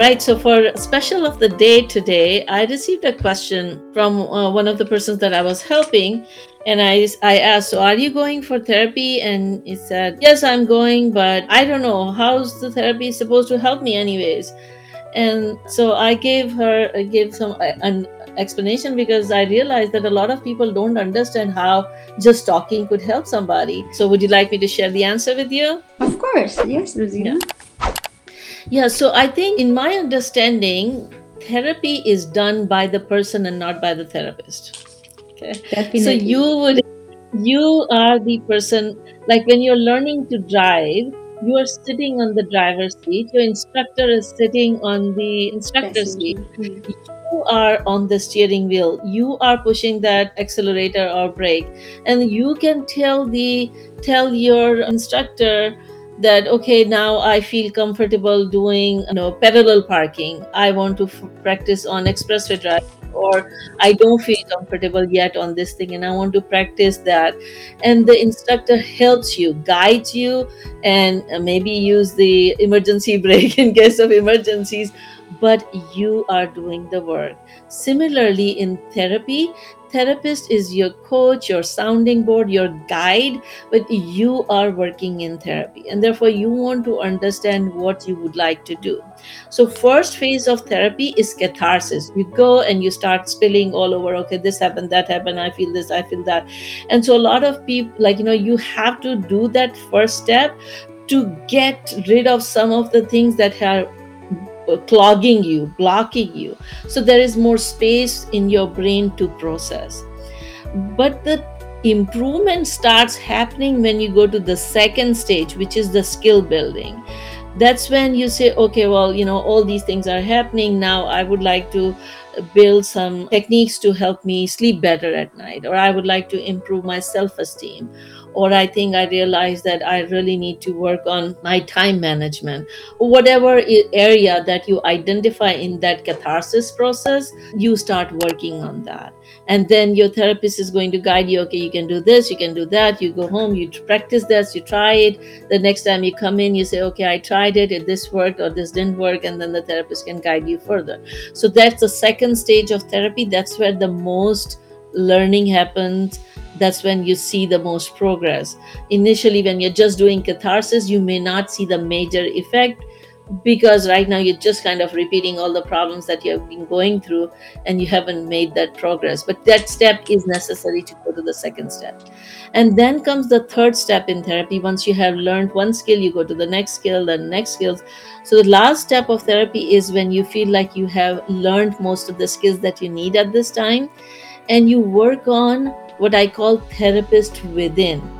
Right. So for special of the day today, I received a question from uh, one of the persons that I was helping, and I I asked, "So are you going for therapy?" And he said, "Yes, I'm going, but I don't know how's the therapy supposed to help me, anyways." And so I gave her I gave some uh, an explanation because I realized that a lot of people don't understand how just talking could help somebody. So would you like me to share the answer with you? Of course, yes, Rosina. Yeah. Yeah, so I think in my understanding, therapy is done by the person and not by the therapist. Okay. Definitely. So you would you are the person like when you're learning to drive, you are sitting on the driver's seat, your instructor is sitting on the instructor's seat. Mm-hmm you are on the steering wheel you are pushing that accelerator or brake and you can tell the tell your instructor that okay now i feel comfortable doing you know parallel parking. I want to f- practice on expressway drive or i don't feel comfortable yet on this thing and i want to practice that. And the instructor helps you guides you and uh, maybe use the emergency brake in case of emergencies but you are doing the work. Similarly, in therapy, therapist is your coach, your sounding board, your guide, but you are working in therapy and therefore you want to understand what you would like to do. So first phase of therapy is catharsis. You go and you start spilling all over, okay, this happened, that happened, I feel this, I feel that. And so a lot of people like you know you have to do that first step to get rid of some of the things that have clogging you, blocking you. So there is more space in your brain to process. But the improvement starts happening when you go to the second stage, which is the skill building. That's when you say, okay, well, you know, all these things are happening now. I would like to build some techniques to help me sleep better at night, or I would like to improve my self esteem or I think I realized that I really need to work on my time management, whatever area that you identify in that catharsis process, you start working on that. And then your therapist is going to guide you okay, you can do this, you can do that. You go home, you practice this, you try it. The next time you come in, you say, okay, I tried it, it this worked or this didn't work. And then the therapist can guide you further. So that's the second stage of therapy. That's where the most learning happens that's when you see the most progress. Initially, when you're just doing catharsis, you may not see the major effect because right now you're just kind of repeating all the problems that you have been going through and you haven't made that progress. But that step is necessary to go to the second step. And then comes the third step in therapy. Once you have learned one skill, you go to the next skill, the next skills. So the last step of therapy is when you feel like you have learned most of the skills that you need at this time and you work on what I call therapist within.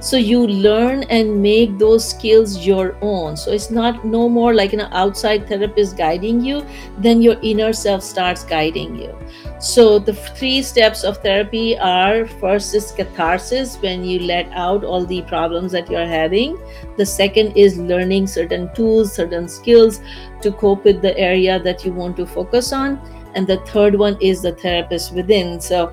So you learn and make those skills your own. So it's not no more like an outside therapist guiding you, then your inner self starts guiding you. So the three steps of therapy are first is catharsis when you let out all the problems that you're having. The second is learning certain tools, certain skills to cope with the area that you want to focus on and the third one is the therapist within so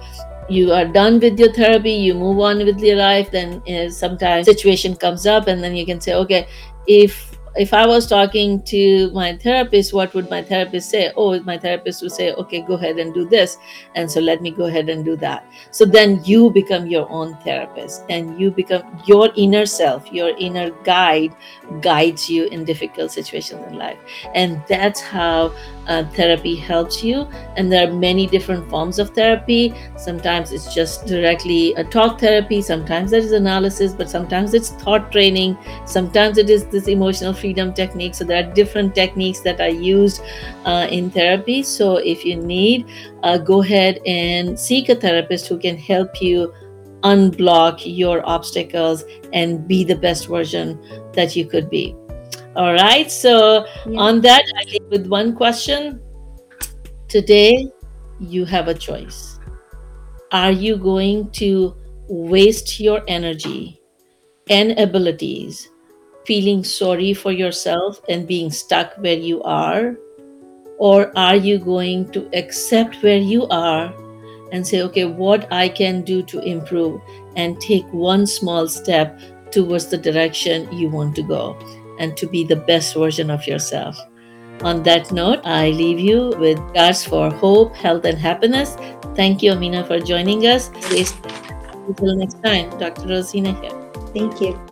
you are done with your therapy you move on with your life then uh, sometimes situation comes up and then you can say okay if if I was talking to my therapist, what would my therapist say? Oh, my therapist would say, okay, go ahead and do this. And so let me go ahead and do that. So then you become your own therapist and you become your inner self, your inner guide guides you in difficult situations in life. And that's how uh, therapy helps you. And there are many different forms of therapy. Sometimes it's just directly a talk therapy, sometimes there is analysis, but sometimes it's thought training, sometimes it is this emotional freedom technique. So there are different techniques that are used uh, in therapy. So if you need, uh, go ahead and seek a therapist who can help you unblock your obstacles and be the best version that you could be. All right. So yeah. on that, I leave with one question. Today, you have a choice. Are you going to waste your energy and abilities feeling sorry for yourself and being stuck where you are? Or are you going to accept where you are and say, okay, what I can do to improve and take one small step towards the direction you want to go and to be the best version of yourself? On that note, I leave you with regards for hope, health, and happiness. Thank you, Amina, for joining us. Until next time, Dr. Rosina here. Thank you.